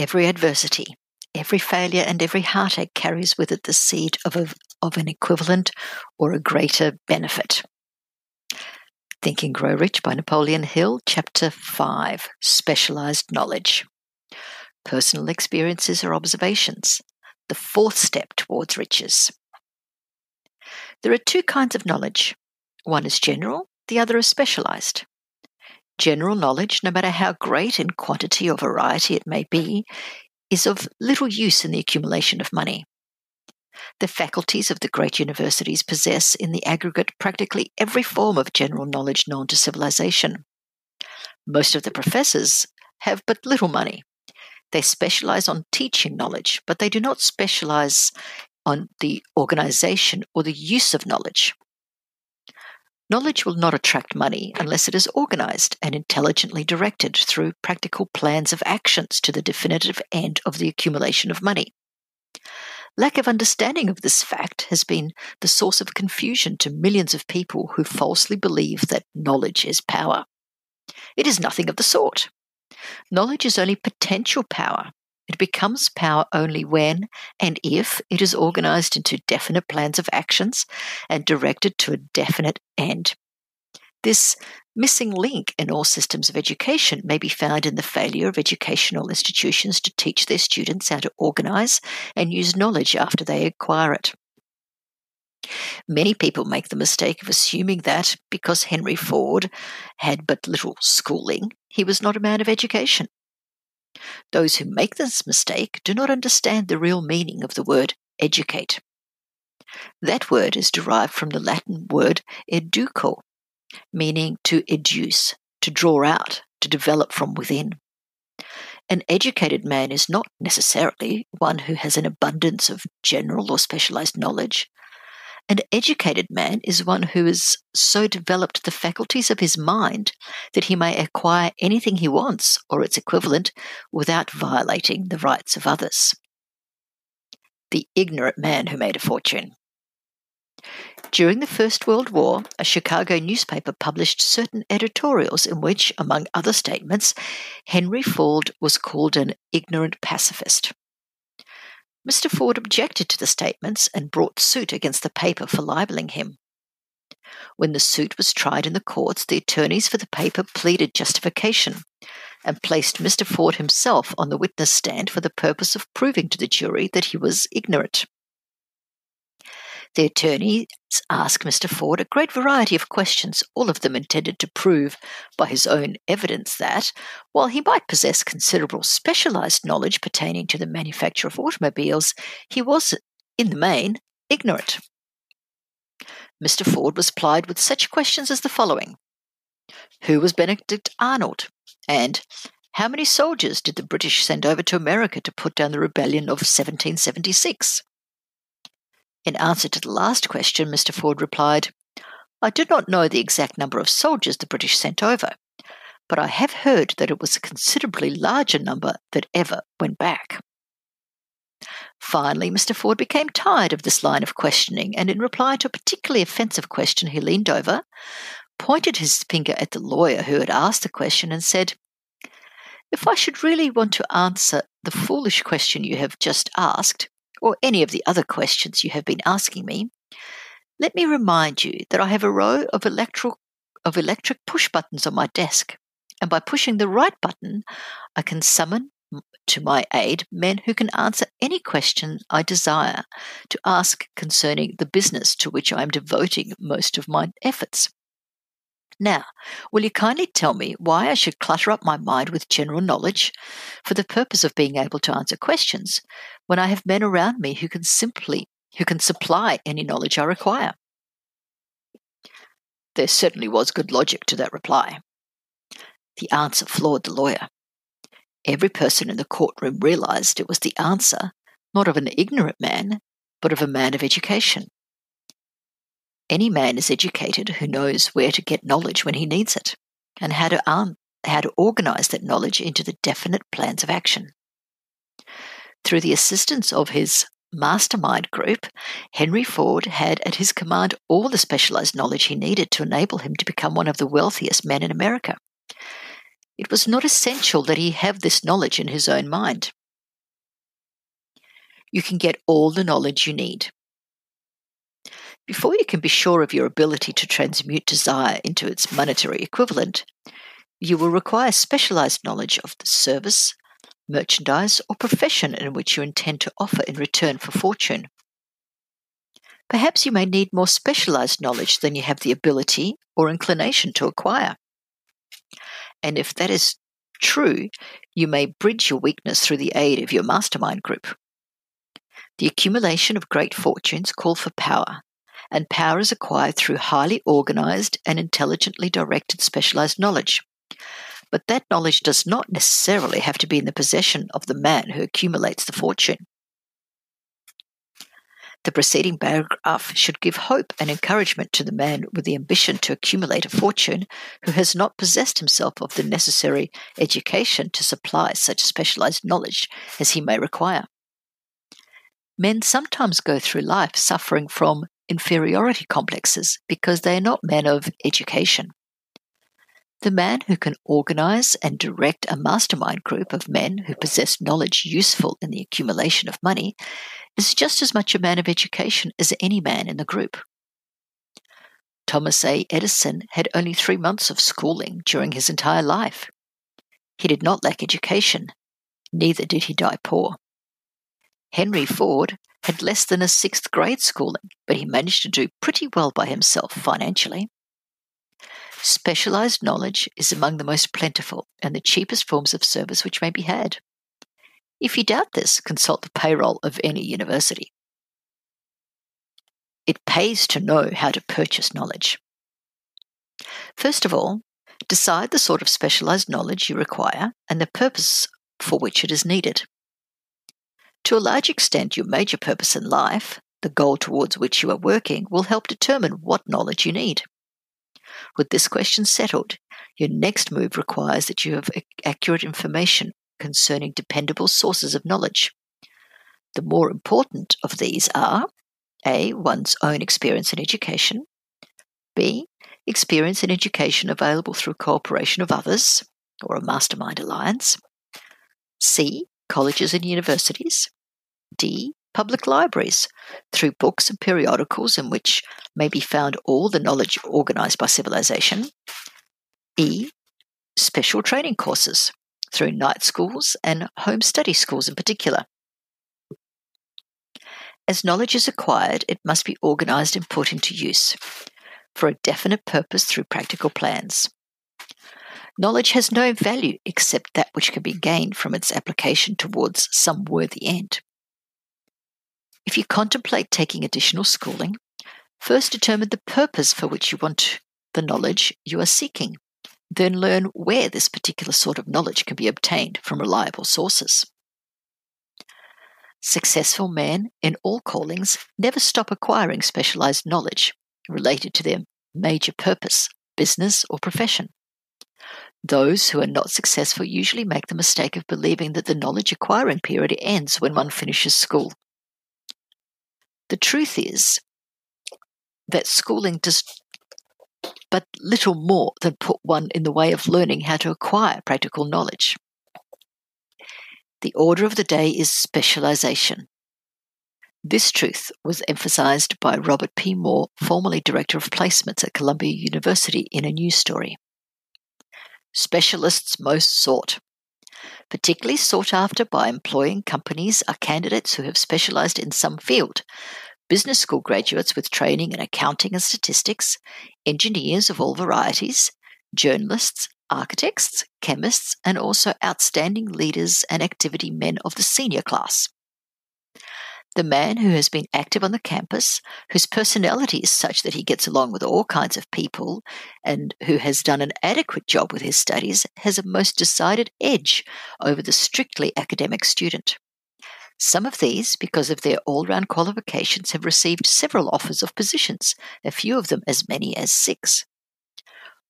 every adversity, every failure, and every heartache carries with it the seed of, a, of an equivalent or a greater benefit. Think and Grow Rich by Napoleon Hill, Chapter 5 Specialized Knowledge. Personal experiences or observations, the fourth step towards riches. There are two kinds of knowledge one is general, the other is specialized. General knowledge, no matter how great in quantity or variety it may be, is of little use in the accumulation of money. The faculties of the great universities possess, in the aggregate, practically every form of general knowledge known to civilization. Most of the professors have but little money. They specialize on teaching knowledge, but they do not specialize on the organization or the use of knowledge. Knowledge will not attract money unless it is organized and intelligently directed through practical plans of actions to the definitive end of the accumulation of money. Lack of understanding of this fact has been the source of confusion to millions of people who falsely believe that knowledge is power. It is nothing of the sort. Knowledge is only potential power. It becomes power only when and if it is organized into definite plans of actions and directed to a definite end. This missing link in all systems of education may be found in the failure of educational institutions to teach their students how to organize and use knowledge after they acquire it. Many people make the mistake of assuming that because Henry Ford had but little schooling, he was not a man of education. Those who make this mistake do not understand the real meaning of the word educate. That word is derived from the Latin word educo, meaning to educe, to draw out, to develop from within. An educated man is not necessarily one who has an abundance of general or specialized knowledge. An educated man is one who has so developed the faculties of his mind that he may acquire anything he wants or its equivalent without violating the rights of others. The ignorant man who made a fortune. During the First World War, a Chicago newspaper published certain editorials in which, among other statements, Henry Ford was called an ignorant pacifist. Mr. Ford objected to the statements and brought suit against the paper for libeling him. When the suit was tried in the courts, the attorneys for the paper pleaded justification and placed Mr. Ford himself on the witness stand for the purpose of proving to the jury that he was ignorant. The attorneys asked Mr. Ford a great variety of questions, all of them intended to prove by his own evidence that, while he might possess considerable specialized knowledge pertaining to the manufacture of automobiles, he was, in the main, ignorant. Mr. Ford was plied with such questions as the following Who was Benedict Arnold? And how many soldiers did the British send over to America to put down the rebellion of 1776? In answer to the last question, Mr. Ford replied, I do not know the exact number of soldiers the British sent over, but I have heard that it was a considerably larger number that ever went back. Finally, Mr. Ford became tired of this line of questioning, and in reply to a particularly offensive question, he leaned over, pointed his finger at the lawyer who had asked the question, and said, If I should really want to answer the foolish question you have just asked, or any of the other questions you have been asking me, let me remind you that I have a row of electric, of electric push buttons on my desk, and by pushing the right button, I can summon to my aid men who can answer any question I desire to ask concerning the business to which I am devoting most of my efforts. Now, will you kindly tell me why I should clutter up my mind with general knowledge for the purpose of being able to answer questions when I have men around me who can simply who can supply any knowledge I require? There certainly was good logic to that reply. The answer floored the lawyer. Every person in the courtroom realized it was the answer not of an ignorant man, but of a man of education. Any man is educated who knows where to get knowledge when he needs it and how to, um, how to organize that knowledge into the definite plans of action. Through the assistance of his mastermind group, Henry Ford had at his command all the specialized knowledge he needed to enable him to become one of the wealthiest men in America. It was not essential that he have this knowledge in his own mind. you can get all the knowledge you need. Before you can be sure of your ability to transmute desire into its monetary equivalent, you will require specialized knowledge of the service, merchandise, or profession in which you intend to offer in return for fortune. Perhaps you may need more specialized knowledge than you have the ability or inclination to acquire. And if that is true, you may bridge your weakness through the aid of your mastermind group. The accumulation of great fortunes call for power, and power is acquired through highly organized and intelligently directed specialized knowledge. But that knowledge does not necessarily have to be in the possession of the man who accumulates the fortune. The preceding paragraph should give hope and encouragement to the man with the ambition to accumulate a fortune who has not possessed himself of the necessary education to supply such specialized knowledge as he may require. Men sometimes go through life suffering from inferiority complexes because they are not men of education. The man who can organize and direct a mastermind group of men who possess knowledge useful in the accumulation of money is just as much a man of education as any man in the group. Thomas A. Edison had only three months of schooling during his entire life. He did not lack education, neither did he die poor. Henry Ford had less than a sixth grade schooling, but he managed to do pretty well by himself financially. Specialized knowledge is among the most plentiful and the cheapest forms of service which may be had. If you doubt this, consult the payroll of any university. It pays to know how to purchase knowledge. First of all, decide the sort of specialized knowledge you require and the purpose for which it is needed. To a large extent, your major purpose in life, the goal towards which you are working, will help determine what knowledge you need. With this question settled, your next move requires that you have accurate information concerning dependable sources of knowledge. The more important of these are A. One's own experience and education, B. Experience and education available through cooperation of others, or a mastermind alliance, C. Colleges and universities, D public libraries through books and periodicals in which may be found all the knowledge organized by civilization. E. Special training courses through night schools and home study schools in particular. As knowledge is acquired, it must be organized and put into use for a definite purpose through practical plans. Knowledge has no value except that which can be gained from its application towards some worthy end. If you contemplate taking additional schooling, first determine the purpose for which you want the knowledge you are seeking. Then learn where this particular sort of knowledge can be obtained from reliable sources. Successful men in all callings never stop acquiring specialized knowledge related to their major purpose, business, or profession. Those who are not successful usually make the mistake of believing that the knowledge acquiring period ends when one finishes school. The truth is that schooling does but little more than put one in the way of learning how to acquire practical knowledge. The order of the day is specialization. This truth was emphasized by Robert P. Moore, formerly Director of Placements at Columbia University, in a news story. Specialists most sought. Particularly sought after by employing companies are candidates who have specialized in some field. Business school graduates with training in accounting and statistics, engineers of all varieties, journalists, architects, chemists, and also outstanding leaders and activity men of the senior class. The man who has been active on the campus, whose personality is such that he gets along with all kinds of people, and who has done an adequate job with his studies, has a most decided edge over the strictly academic student. Some of these, because of their all round qualifications, have received several offers of positions, a few of them as many as six.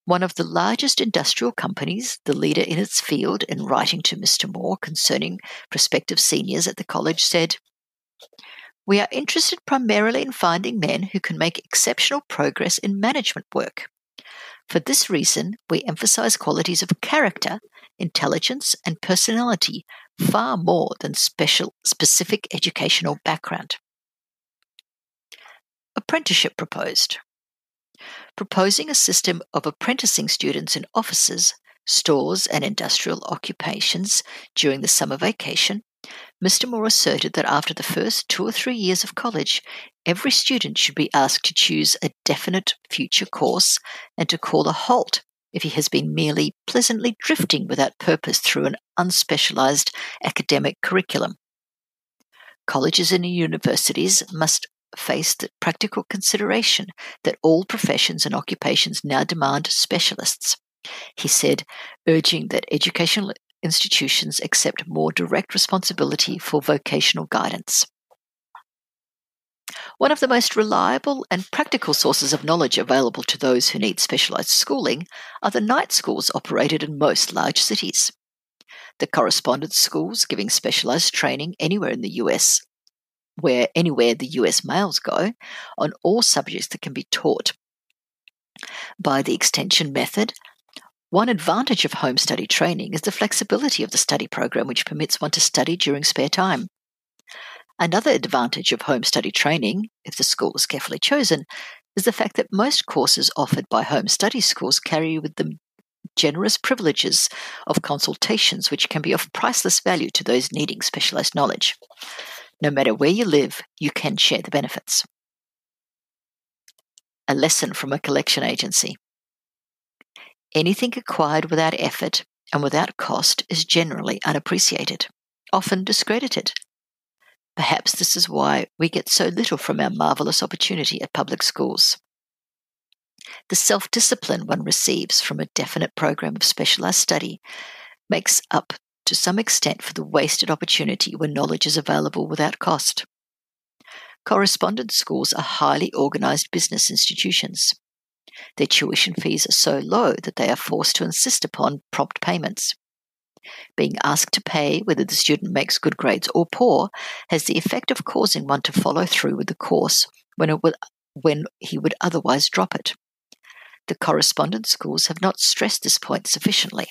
One of the largest industrial companies, the leader in its field, in writing to Mr. Moore concerning prospective seniors at the college, said, we are interested primarily in finding men who can make exceptional progress in management work. For this reason, we emphasize qualities of character intelligence, and personality far more than special specific educational background. Apprenticeship proposed. Proposing a system of apprenticing students in offices, stores, and industrial occupations during the summer vacation, Mr. Moore asserted that after the first two or three years of college, every student should be asked to choose a definite future course and to call a halt if he has been merely pleasantly drifting without purpose through an unspecialized academic curriculum. Colleges and universities must face the practical consideration that all professions and occupations now demand specialists. He said, urging that educational institutions accept more direct responsibility for vocational guidance. One of the most reliable and practical sources of knowledge available to those who need specialized schooling are the night schools operated in most large cities. The correspondence schools giving specialized training anywhere in the US, where anywhere the US males go, on all subjects that can be taught. By the extension method, one advantage of home study training is the flexibility of the study program, which permits one to study during spare time. Another advantage of home study training, if the school is carefully chosen, is the fact that most courses offered by home study schools carry with them generous privileges of consultations, which can be of priceless value to those needing specialized knowledge. No matter where you live, you can share the benefits. A lesson from a collection agency. Anything acquired without effort and without cost is generally unappreciated, often discredited. Perhaps this is why we get so little from our marvelous opportunity at public schools. The self discipline one receives from a definite program of specialized study makes up to some extent for the wasted opportunity when knowledge is available without cost. Correspondence schools are highly organized business institutions. Their tuition fees are so low that they are forced to insist upon prompt payments. Being asked to pay whether the student makes good grades or poor has the effect of causing one to follow through with the course when, would, when he would otherwise drop it. The correspondence schools have not stressed this point sufficiently.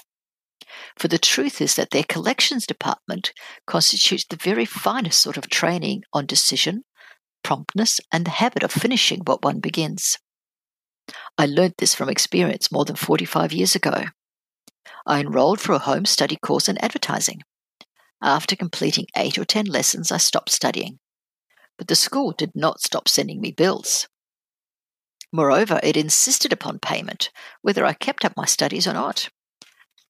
For the truth is that their collections department constitutes the very finest sort of training on decision, promptness, and the habit of finishing what one begins. I learnt this from experience more than 45 years ago. I enrolled for a home study course in advertising. After completing eight or ten lessons, I stopped studying. But the school did not stop sending me bills. Moreover, it insisted upon payment, whether I kept up my studies or not.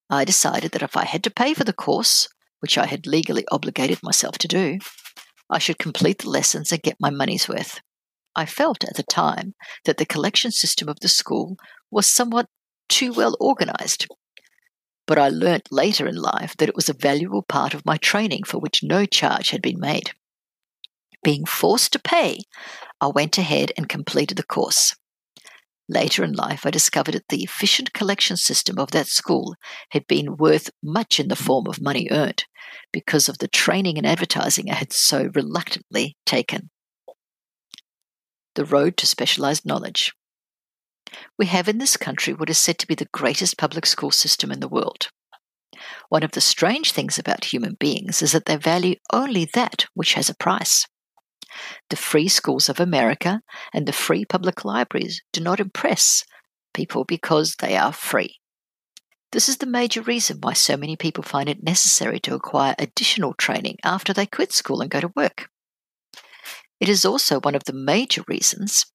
I decided that if I had to pay for the course, which I had legally obligated myself to do, I should complete the lessons and get my money's worth. I felt at the time that the collection system of the school was somewhat too well organized. But I learnt later in life that it was a valuable part of my training for which no charge had been made. Being forced to pay, I went ahead and completed the course. Later in life, I discovered that the efficient collection system of that school had been worth much in the form of money earned because of the training and advertising I had so reluctantly taken the road to specialized knowledge. We have in this country what is said to be the greatest public school system in the world. One of the strange things about human beings is that they value only that which has a price. The free schools of America and the free public libraries do not impress people because they are free. This is the major reason why so many people find it necessary to acquire additional training after they quit school and go to work. It is also one of the major reasons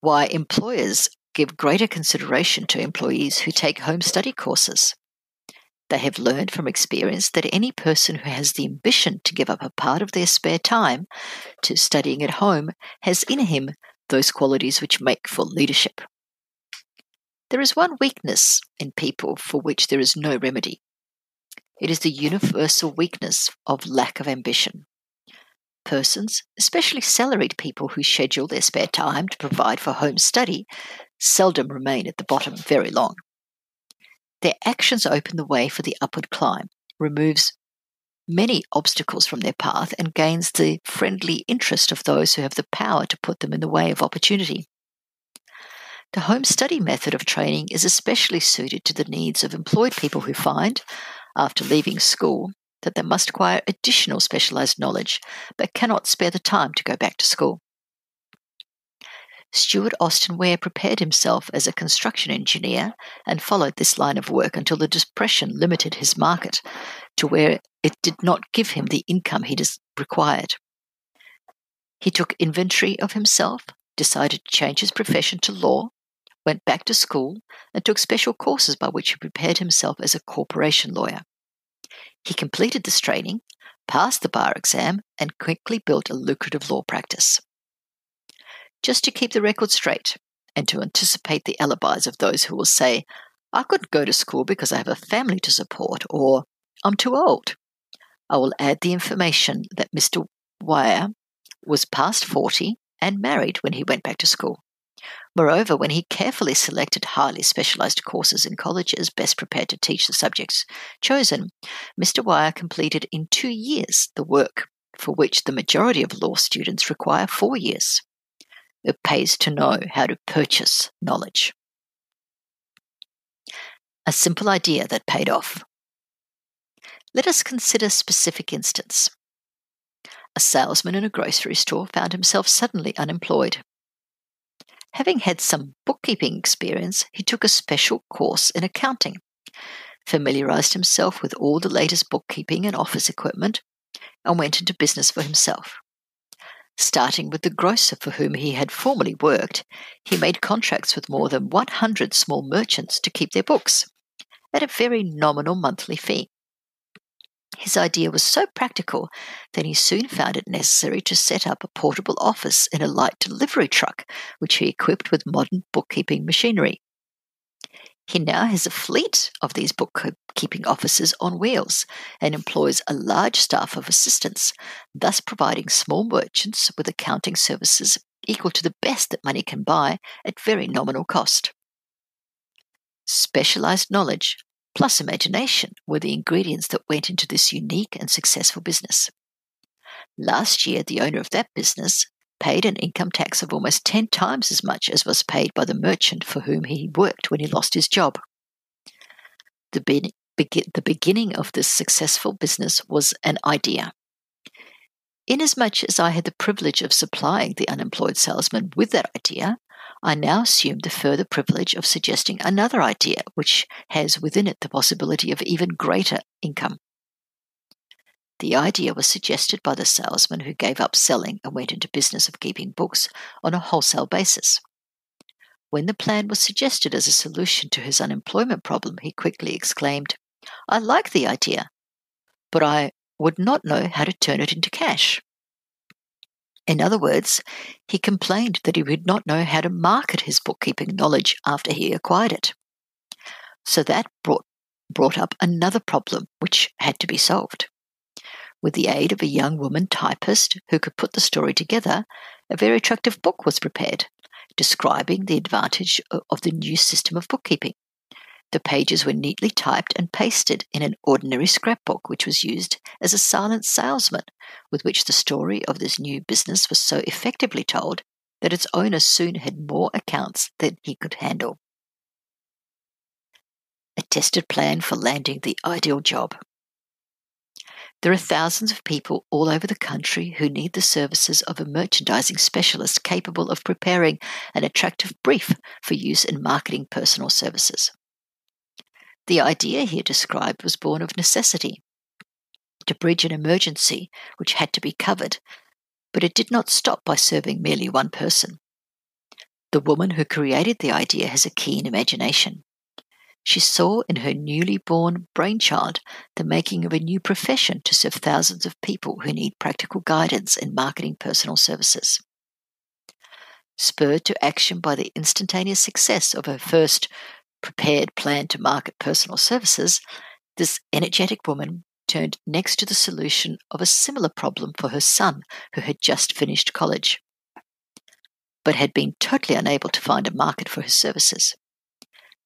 why employers give greater consideration to employees who take home study courses. They have learned from experience that any person who has the ambition to give up a part of their spare time to studying at home has in him those qualities which make for leadership. There is one weakness in people for which there is no remedy, it is the universal weakness of lack of ambition. Persons, especially salaried people who schedule their spare time to provide for home study, seldom remain at the bottom very long. Their actions open the way for the upward climb, removes many obstacles from their path, and gains the friendly interest of those who have the power to put them in the way of opportunity. The home study method of training is especially suited to the needs of employed people who find, after leaving school, that they must acquire additional specialized knowledge but cannot spare the time to go back to school. Stuart Austin Wier prepared himself as a construction engineer and followed this line of work until the Depression limited his market to where it did not give him the income he required. He took inventory of himself, decided to change his profession to law, went back to school, and took special courses by which he prepared himself as a corporation lawyer. He completed this training, passed the bar exam, and quickly built a lucrative law practice. Just to keep the record straight and to anticipate the alibis of those who will say, I couldn't go to school because I have a family to support, or I'm too old. I will add the information that Mr. Wier was past 40 and married when he went back to school. Moreover, when he carefully selected highly specialized courses in colleges best prepared to teach the subjects chosen, Mr. Wier completed in two years the work for which the majority of law students require four years. It pays to know how to purchase knowledge. A simple idea that paid off. Let us consider a specific instance. A salesman in a grocery store found himself suddenly unemployed. Having had some bookkeeping experience, he took a special course in accounting, familiarized himself with all the latest bookkeeping and office equipment, and went into business for himself. Starting with the grocer for whom he had formerly worked, he made contracts with more than 100 small merchants to keep their books at a very nominal monthly fee. His idea was so practical that he soon found it necessary to set up a portable office in a light delivery truck, which he equipped with modern bookkeeping machinery. He now has a fleet of these bookkeeping offices on wheels and employs a large staff of assistants, thus providing small merchants with accounting services equal to the best that money can buy at very nominal cost. Specialized knowledge plus imagination were the ingredients that went into this unique and successful business. Last year, the owner of that business paid an income tax of almost 10 times as much as was paid by the merchant for whom he worked when he lost his job. The, be- the beginning of this successful business was an idea. Inasmuch as I had the privilege of supplying the unemployed salesman with that idea, I now assume the further privilege of suggesting another idea which has within it the possibility of even greater income. The idea was suggested by the salesman who gave up selling and went into business of keeping books on a wholesale basis. When the plan was suggested as a solution to his unemployment problem, he quickly exclaimed, I like the idea, but I would not know how to turn it into cash. In other words, he complained that he would not know how to market his bookkeeping knowledge after he acquired it. So that brought, brought up another problem which had to be solved. With the aid of a young woman typist who could put the story together, a very attractive book was prepared, describing the advantage of the new system of bookkeeping. The pages were neatly typed and pasted in an ordinary scrapbook, which was used as a silent salesman, with which the story of this new business was so effectively told that its owner soon had more accounts than he could handle. A tested plan for landing the ideal job. There are thousands of people all over the country who need the services of a merchandising specialist capable of preparing an attractive brief for use in marketing personal services. The idea here described was born of necessity to bridge an emergency which had to be covered, but it did not stop by serving merely one person. The woman who created the idea has a keen imagination. She saw in her newly born brainchild the making of a new profession to serve thousands of people who need practical guidance in marketing personal services. Spurred to action by the instantaneous success of her first prepared plan to market personal services, this energetic woman turned next to the solution of a similar problem for her son who had just finished college, but had been totally unable to find a market for his services.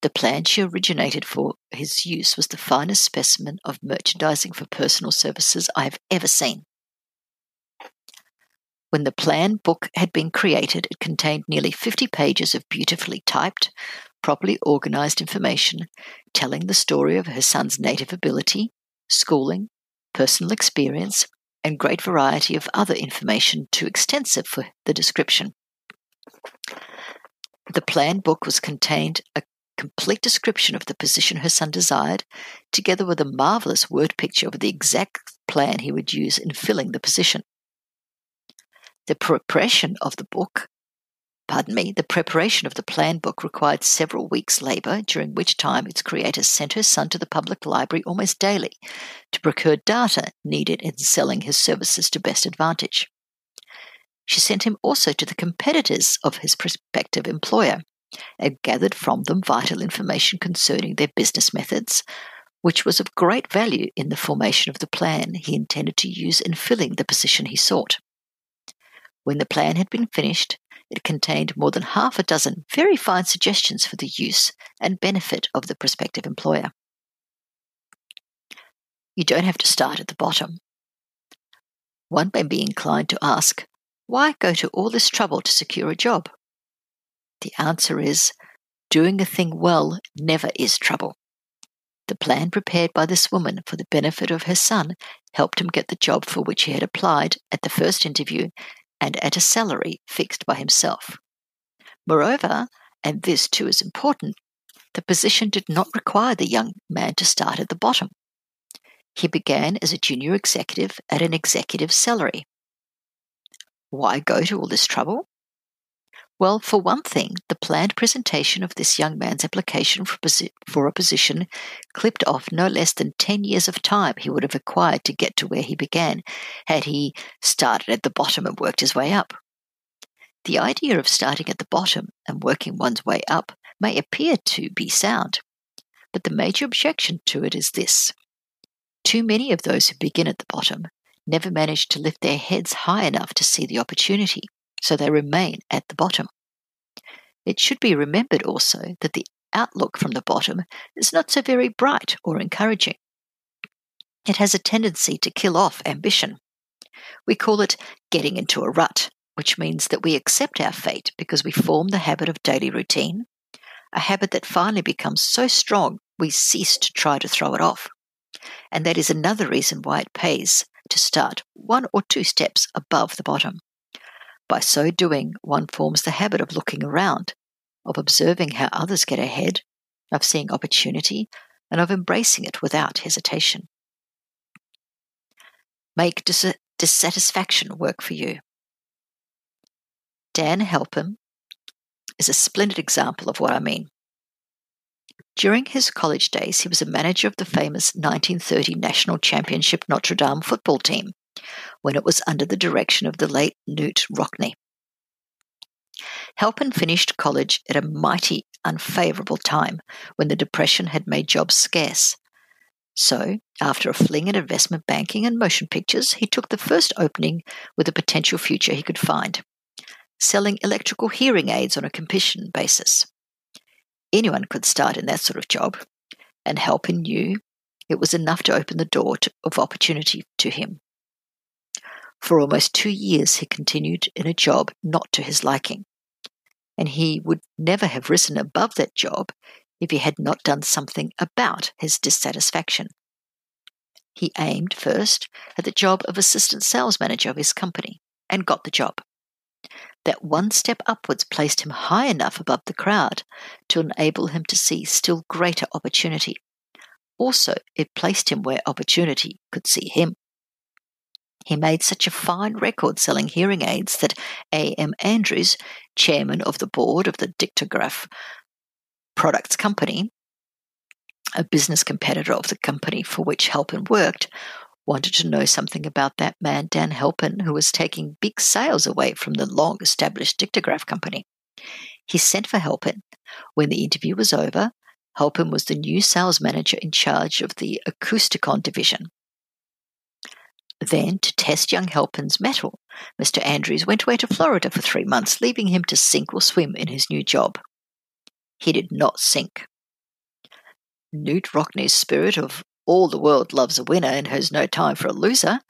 The plan she originated for his use was the finest specimen of merchandising for personal services I have ever seen. When the plan book had been created, it contained nearly 50 pages of beautifully typed, properly organized information telling the story of her son's native ability, schooling, personal experience, and great variety of other information too extensive for the description. The plan book was contained a complete description of the position her son desired, together with a marvelous word picture of the exact plan he would use in filling the position. The preparation of the book, pardon me, the preparation of the plan book required several weeks' labour, during which time its creator sent her son to the public library almost daily to procure data needed in selling his services to best advantage. She sent him also to the competitors of his prospective employer and gathered from them vital information concerning their business methods, which was of great value in the formation of the plan he intended to use in filling the position he sought. When the plan had been finished, it contained more than half a dozen very fine suggestions for the use and benefit of the prospective employer. You don't have to start at the bottom. One may be inclined to ask, why go to all this trouble to secure a job? The answer is doing a thing well never is trouble. The plan prepared by this woman for the benefit of her son helped him get the job for which he had applied at the first interview and at a salary fixed by himself. Moreover, and this too is important, the position did not require the young man to start at the bottom. He began as a junior executive at an executive salary. Why go to all this trouble? Well, for one thing, planned presentation of this young man's application for, for a position clipped off no less than 10 years of time he would have required to get to where he began had he started at the bottom and worked his way up. The idea of starting at the bottom and working one's way up may appear to be sound, but the major objection to it is this. Too many of those who begin at the bottom never manage to lift their heads high enough to see the opportunity so they remain at the bottom. It should be remembered also that the outlook from the bottom is not so very bright or encouraging. It has a tendency to kill off ambition. We call it getting into a rut, which means that we accept our fate because we form the habit of daily routine, a habit that finally becomes so strong we cease to try to throw it off. And that is another reason why it pays to start one or two steps above the bottom. By so doing, one forms the habit of looking around, of observing how others get ahead, of seeing opportunity, and of embracing it without hesitation. Make dis- dissatisfaction work for you. Dan Halpin is a splendid example of what I mean. During his college days, he was a manager of the famous 1930 National Championship Notre Dame football team, when it was under the direction of the late Knute Rockne. Halpin finished college at a mighty unfavorable time when the Depression had made jobs scarce. So, after a fling at investment banking and motion pictures, he took the first opening with a potential future he could find selling electrical hearing aids on a commission basis. Anyone could start in that sort of job, and Halpin knew it was enough to open the door to, of opportunity to him. For almost two years, he continued in a job not to his liking, and he would never have risen above that job if he had not done something about his dissatisfaction. He aimed first at the job of assistant sales manager of his company and got the job. That one step upwards placed him high enough above the crowd to enable him to see still greater opportunity. Also, it placed him where opportunity could see him. He made such a fine record selling hearing aids that A.M. Andrews, chairman of the board of the Dictograph Products Company, a business competitor of the company for which Halpin worked, wanted to know something about that man, Dan Halpin, who was taking big sales away from the long established Dictograph Company. He sent for Halpin. When the interview was over, Halpin was the new sales manager in charge of the Acousticon division. Then, to test young Halpin's mettle, Mr. Andrews went away to Florida for three months, leaving him to sink or swim in his new job. He did not sink. Knute Rockne's spirit of all the world loves a winner and has no time for a loser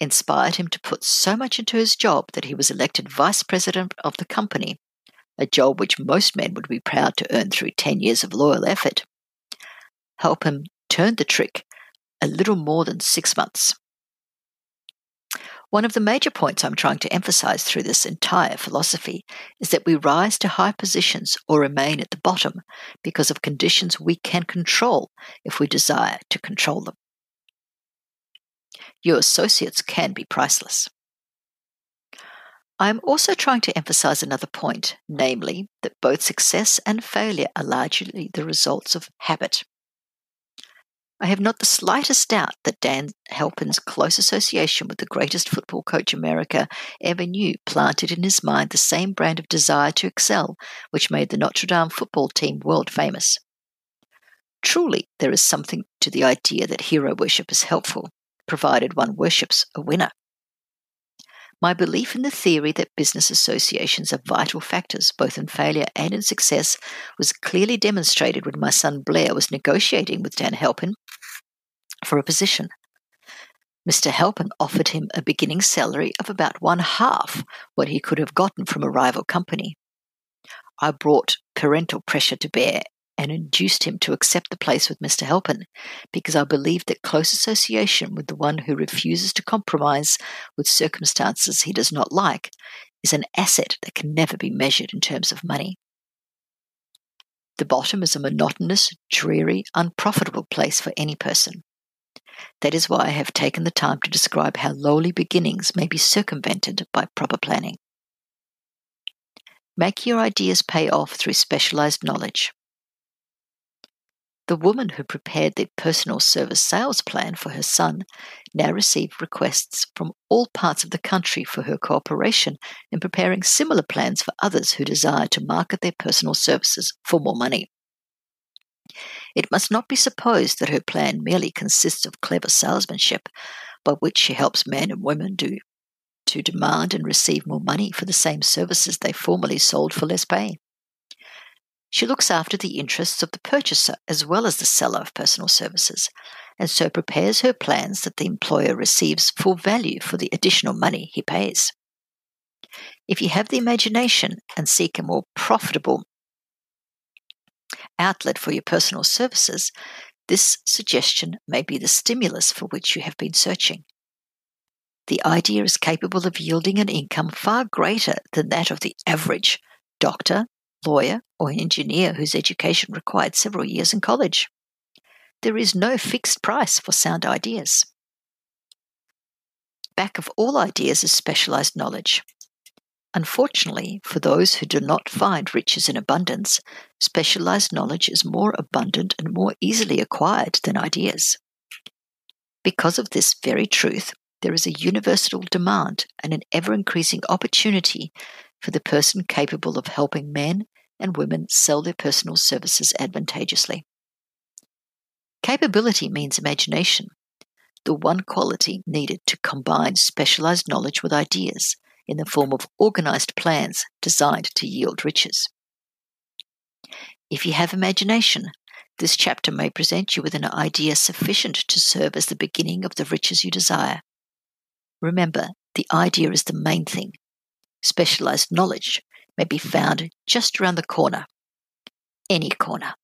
inspired him to put so much into his job that he was elected vice president of the company, a job which most men would be proud to earn through 10 years of loyal effort. Halpin turned the trick a little more than six months. One of the major points I'm trying to emphasize through this entire philosophy is that we rise to high positions or remain at the bottom because of conditions we can control if we desire to control them. Your associates can be priceless. I am also trying to emphasize another point, namely that both success and failure are largely the results of habit. I have not the slightest doubt that Dan Halpin's close association with the greatest football coach America ever knew planted in his mind the same brand of desire to excel which made the Notre Dame football team world famous. Truly, there is something to the idea that hero worship is helpful, provided one worships a winner. My belief in the theory that business associations are vital factors both in failure and in success was clearly demonstrated when my son Blair was negotiating with Dan Halpin for a position. Mr. Halpin offered him a beginning salary of about one half what he could have gotten from a rival company. I brought parental pressure to bear and induced him to accept the place with Mr. Halpin because I believe that close association with the one who refuses to compromise with circumstances he does not like is an asset that can never be measured in terms of money. The bottom is a monotonous, dreary, unprofitable place for any person. That is why I have taken the time to describe how lowly beginnings may be circumvented by proper planning. Make your ideas pay off through specialized knowledge. The woman who prepared the personal service sales plan for her son now received requests from all parts of the country for her cooperation in preparing similar plans for others who desire to market their personal services for more money. It must not be supposed that her plan merely consists of clever salesmanship, by which she helps men and women do to demand and receive more money for the same services they formerly sold for less pay. She looks after the interests of the purchaser as well as the seller of personal services, and so prepares her plans that the employer receives full value for the additional money he pays. If you have the imagination and seek a more profitable outlet for your personal services, this suggestion may be the stimulus for which you have been searching. The idea is capable of yielding an income far greater than that of the average doctor, lawyer, or engineer whose education required several years in college. There is no fixed price for sound ideas. Back of all ideas is specialized knowledge. Unfortunately, for those who do not find riches in abundance, specialized knowledge is more abundant and more easily acquired than ideas. Because of this very truth, there is a universal demand and an ever increasing opportunity for the person capable of helping men and women sell their personal services advantageously. Capability means imagination, the one quality needed to combine specialized knowledge with ideas in the form of organized plans designed to yield riches. If you have imagination, this chapter may present you with an idea sufficient to serve as the beginning of the riches you desire. Remember, the idea is the main thing. Specialized knowledge may be mm-hmm. found just around the corner. Any corner.